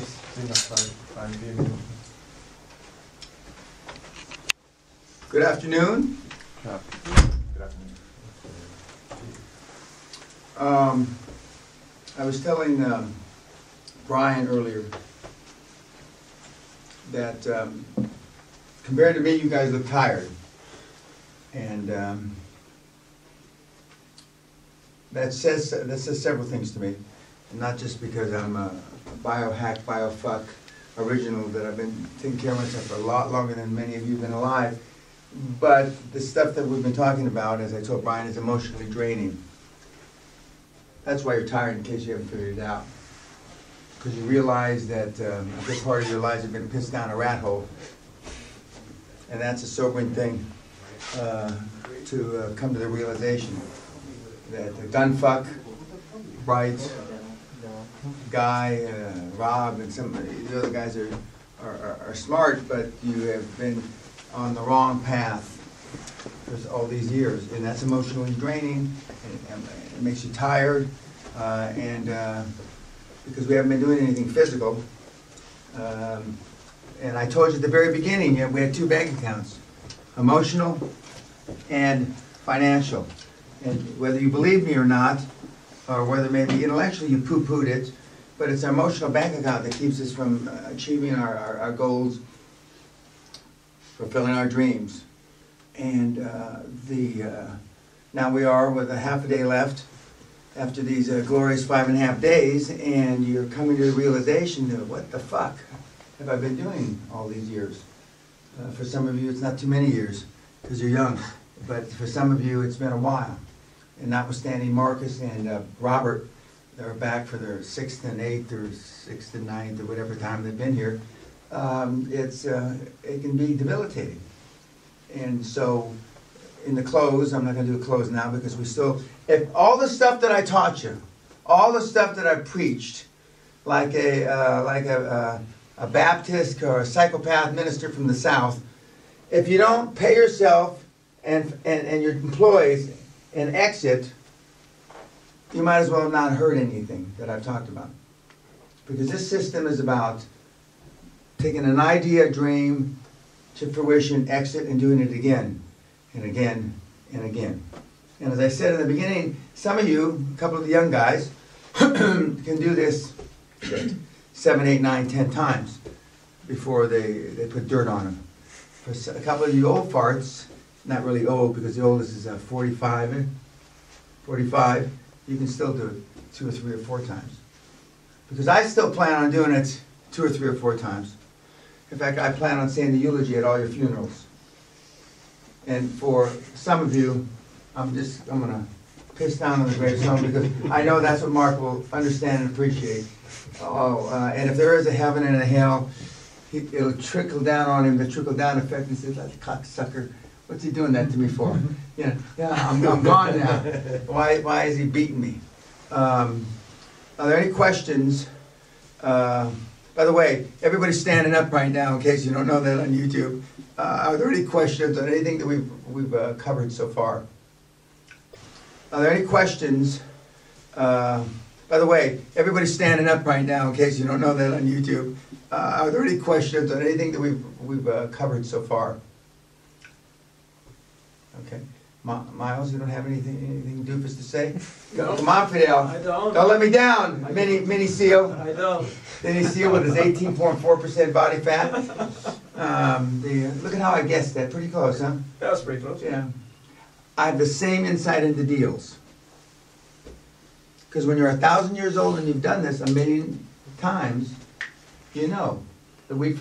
zwei, drei, vier Minuten. Good afternoon. Um, I was telling um, Brian earlier that um, compared to me, you guys look tired. And um, that says, that says several things to me. Not just because I'm a biohack, biofuck original, that I've been taking care of myself for a lot longer than many of you have been alive. But the stuff that we've been talking about, as I told Brian, is emotionally draining. That's why you're tired, in case you haven't figured it out. Because you realize that um, a good part of your lives have been pissed down a rat hole. And that's a sobering thing, uh, to uh, come to the realization that the gunfuck, Bright, Guy, uh, Rob, and some of the other guys are, are, are- smart, but you have been on the wrong path for all these years, and that's emotionally draining, and and it makes you tired, uh, and, uh, because we haven't been doing anything physical. Um, And I told you at the very beginning, yeah, we had two bank accounts, emotional and financial. And whether you believe me or not, or whether maybe intellectually you poo-pooed it, but it's our emotional bank account that keeps us from uh, achieving our, our, our goals, fulfilling our dreams. And uh, the, uh, now we are with a half a day left after these uh, glorious five and a half days, and you're coming to the realization that what the fuck have I been doing all these years? Uh, For some of you, it's not too many years, because you're young, but for some of you, it's been a while. And notwithstanding Marcus and uh, Robert, they're back for their sixth and eighth, or sixth and ninth, or whatever time they've been here, um, it's, uh, it can be debilitating. And so, in the close, I'm not gonna do a close now because we still, if all the stuff that I taught you, all the stuff that I preached, like a, uh, like a, a, a Baptist or a psychopath minister from the South, if you don't pay yourself and, and, and your employees and exit, you might as well have not heard anything that I've talked about. Because this system is about taking an idea, dream, to fruition, exit, and doing it again, and again, and again. And as I said in the beginning, some of you, a couple of the young guys, can do this seven, eight, nine, ten times before they, they put dirt on them. For a couple of you old farts, not really old because the oldest is uh, 45, eh? 45, you can still do it two or three or four times. Because I still plan on doing it two or three or four times. In fact, I plan on saying the eulogy at all your funerals. And for some of you, I'm just, I'm gonna piss down on the gravestone because I know that's what Mark will understand and appreciate. Oh, uh, and if there is a heaven and a hell, he, it'll trickle down on him, the trickle down effect, and says, that cocksucker, what's he doing that to me for? You know, yeah, I'm, I'm gone now. Why, why is he beating me? Um, are there any questions? Uh, by the way, everybody's standing up right now in case you don't know that on YouTube. Uh, are there any questions on anything that we've, we've uh, covered so far? Are there any questions? Uh, by the way, everybody's standing up right now in case you don't know that on YouTube. Uh, are there any questions on anything that we've, we've uh, covered so far? Okay. Mi- Miles, you don't have anything, anything doofus to say? No. Come on, Fidel. I don't. Don't let me down, mini, mini seal. I don't. You seal with his eighteen point four percent body fat. Um, the, look at how I guessed that, pretty close, huh? That was pretty close. Yeah. I have the same insight into deals. Because when you're a thousand years old and you've done this a million times, you know that we